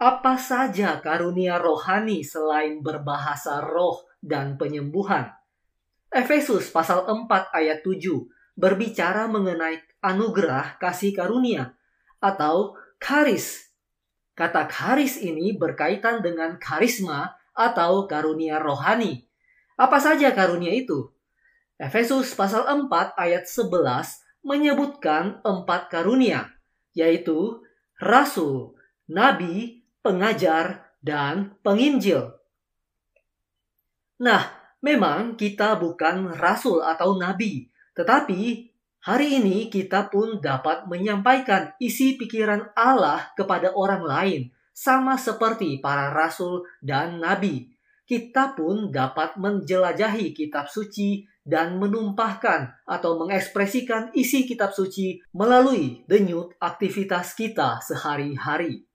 Apa saja karunia rohani selain berbahasa roh dan penyembuhan? Efesus pasal 4 ayat 7 berbicara mengenai anugerah kasih karunia atau karis. Kata karis ini berkaitan dengan karisma atau karunia rohani. Apa saja karunia itu? Efesus pasal 4 ayat 11 menyebutkan empat karunia, yaitu rasul, nabi, pengajar, dan penginjil. Nah, memang kita bukan rasul atau nabi, tetapi Hari ini kita pun dapat menyampaikan isi pikiran Allah kepada orang lain, sama seperti para rasul dan nabi. Kita pun dapat menjelajahi kitab suci dan menumpahkan atau mengekspresikan isi kitab suci melalui denyut aktivitas kita sehari-hari.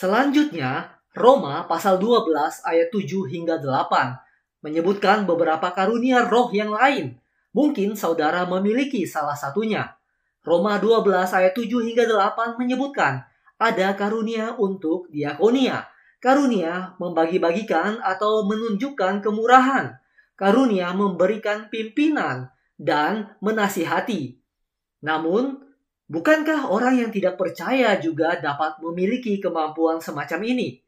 Selanjutnya, Roma pasal 12 ayat 7 hingga 8 menyebutkan beberapa karunia roh yang lain Mungkin saudara memiliki salah satunya. Roma 12 ayat 7 hingga 8 menyebutkan ada karunia untuk diakonia. Karunia membagi-bagikan atau menunjukkan kemurahan. Karunia memberikan pimpinan dan menasihati. Namun, bukankah orang yang tidak percaya juga dapat memiliki kemampuan semacam ini?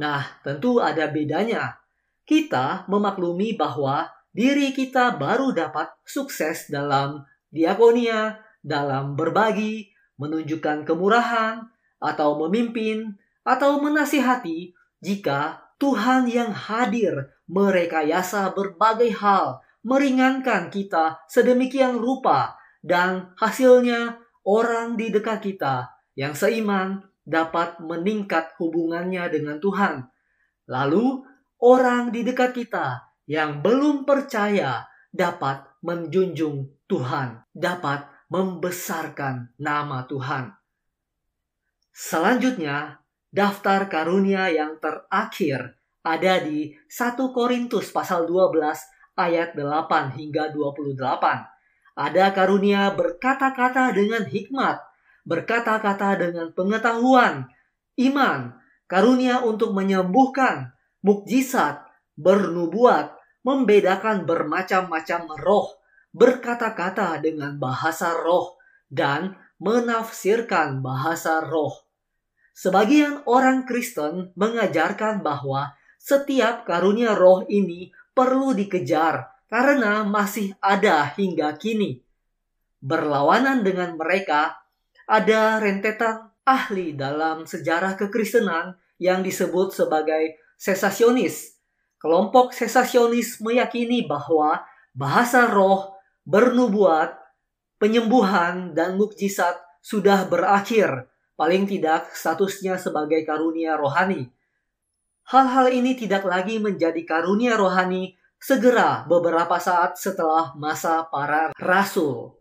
Nah, tentu ada bedanya. Kita memaklumi bahwa diri kita baru dapat sukses dalam diakonia, dalam berbagi, menunjukkan kemurahan, atau memimpin, atau menasihati jika Tuhan yang hadir merekayasa berbagai hal, meringankan kita sedemikian rupa, dan hasilnya orang di dekat kita yang seiman dapat meningkat hubungannya dengan Tuhan. Lalu, orang di dekat kita yang belum percaya dapat menjunjung Tuhan, dapat membesarkan nama Tuhan. Selanjutnya, daftar karunia yang terakhir ada di 1 Korintus pasal 12 ayat 8 hingga 28. Ada karunia berkata-kata dengan hikmat, berkata-kata dengan pengetahuan, iman, karunia untuk menyembuhkan, mukjizat, bernubuat, membedakan bermacam-macam roh, berkata-kata dengan bahasa roh, dan menafsirkan bahasa roh. Sebagian orang Kristen mengajarkan bahwa setiap karunia roh ini perlu dikejar karena masih ada hingga kini. Berlawanan dengan mereka, ada rentetan ahli dalam sejarah kekristenan yang disebut sebagai sesasionis Kelompok sesasionis meyakini bahwa bahasa roh, bernubuat, penyembuhan, dan mukjizat sudah berakhir, paling tidak statusnya sebagai karunia rohani. Hal-hal ini tidak lagi menjadi karunia rohani segera beberapa saat setelah masa para rasul.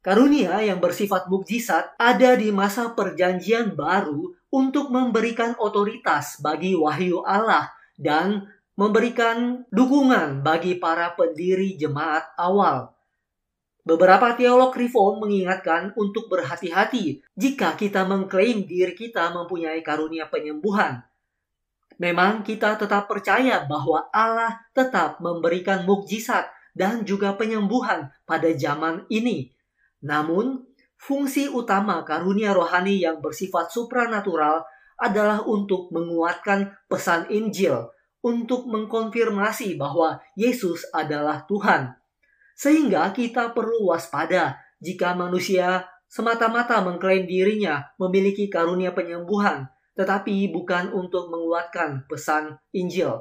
Karunia yang bersifat mukjizat ada di masa perjanjian baru untuk memberikan otoritas bagi wahyu Allah dan memberikan dukungan bagi para pendiri jemaat awal. Beberapa teolog reform mengingatkan untuk berhati-hati jika kita mengklaim diri kita mempunyai karunia penyembuhan. Memang kita tetap percaya bahwa Allah tetap memberikan mukjizat dan juga penyembuhan pada zaman ini. Namun, fungsi utama karunia rohani yang bersifat supranatural adalah untuk menguatkan pesan Injil untuk mengkonfirmasi bahwa Yesus adalah Tuhan. Sehingga kita perlu waspada jika manusia semata-mata mengklaim dirinya memiliki karunia penyembuhan, tetapi bukan untuk menguatkan pesan Injil.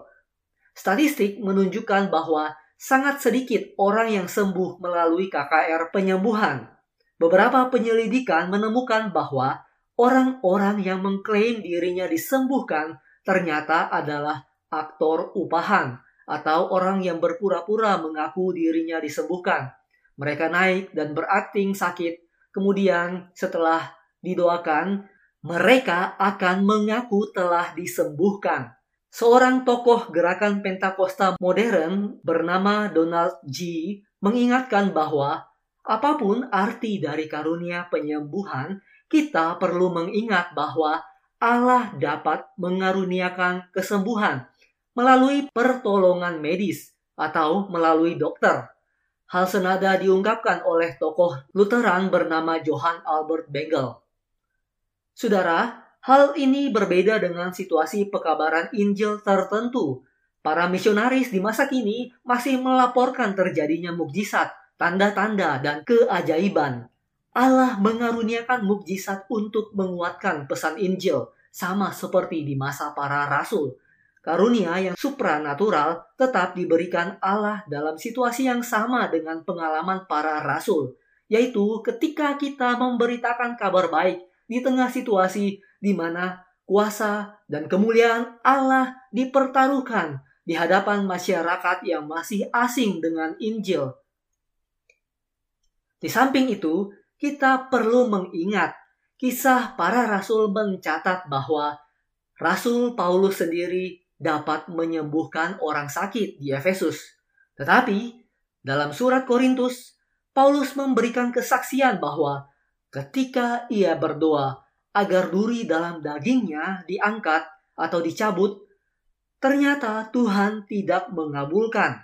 Statistik menunjukkan bahwa sangat sedikit orang yang sembuh melalui KKR penyembuhan. Beberapa penyelidikan menemukan bahwa orang-orang yang mengklaim dirinya disembuhkan ternyata adalah aktor upahan atau orang yang berpura-pura mengaku dirinya disembuhkan. Mereka naik dan berakting sakit, kemudian setelah didoakan, mereka akan mengaku telah disembuhkan. Seorang tokoh gerakan Pentakosta modern bernama Donald G. mengingatkan bahwa apa pun arti dari karunia penyembuhan, kita perlu mengingat bahwa Allah dapat mengaruniakan kesembuhan melalui pertolongan medis atau melalui dokter. Hal senada diungkapkan oleh tokoh Lutheran bernama Johann Albert Bengel. Saudara, hal ini berbeda dengan situasi pekabaran Injil tertentu. Para misionaris di masa kini masih melaporkan terjadinya mukjizat, tanda-tanda, dan keajaiban. Allah mengaruniakan mukjizat untuk menguatkan pesan Injil, sama seperti di masa para rasul. Karunia yang supranatural tetap diberikan Allah dalam situasi yang sama dengan pengalaman para rasul, yaitu ketika kita memberitakan kabar baik di tengah situasi di mana kuasa dan kemuliaan Allah dipertaruhkan di hadapan masyarakat yang masih asing dengan Injil. Di samping itu, kita perlu mengingat kisah para rasul mencatat bahwa Rasul Paulus sendiri dapat menyembuhkan orang sakit di Efesus. Tetapi dalam surat Korintus, Paulus memberikan kesaksian bahwa ketika ia berdoa agar duri dalam dagingnya diangkat atau dicabut, ternyata Tuhan tidak mengabulkan.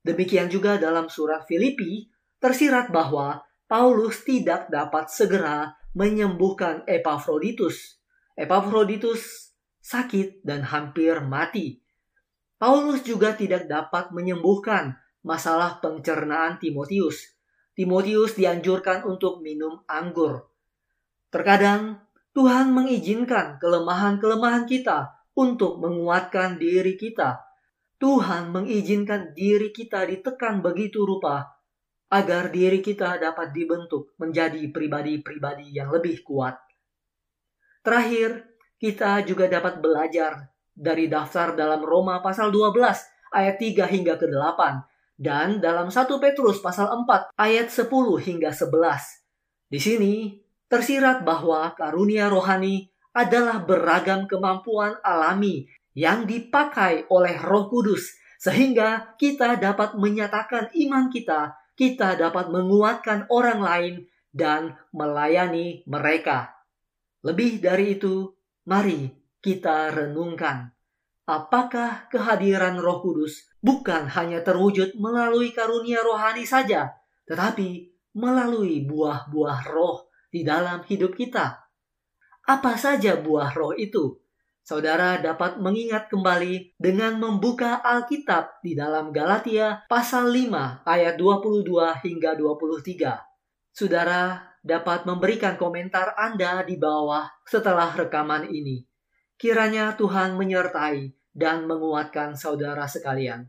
Demikian juga dalam surat Filipi tersirat bahwa Paulus tidak dapat segera menyembuhkan Epafroditus. Epafroditus sakit, dan hampir mati. Paulus juga tidak dapat menyembuhkan masalah pencernaan Timotius. Timotius dianjurkan untuk minum anggur. Terkadang Tuhan mengizinkan kelemahan-kelemahan kita untuk menguatkan diri kita. Tuhan mengizinkan diri kita ditekan begitu rupa agar diri kita dapat dibentuk menjadi pribadi-pribadi yang lebih kuat. Terakhir, kita juga dapat belajar dari daftar dalam Roma pasal 12 ayat 3 hingga ke 8 dan dalam 1 Petrus pasal 4 ayat 10 hingga 11. Di sini tersirat bahwa karunia rohani adalah beragam kemampuan alami yang dipakai oleh Roh Kudus sehingga kita dapat menyatakan iman kita, kita dapat menguatkan orang lain dan melayani mereka. Lebih dari itu, Mari kita renungkan, apakah kehadiran Roh Kudus bukan hanya terwujud melalui karunia rohani saja, tetapi melalui buah-buah roh di dalam hidup kita? Apa saja buah roh itu? Saudara dapat mengingat kembali dengan membuka Alkitab di dalam Galatia pasal 5 ayat 22 hingga 23. Saudara dapat memberikan komentar Anda di bawah setelah rekaman ini. Kiranya Tuhan menyertai dan menguatkan saudara sekalian.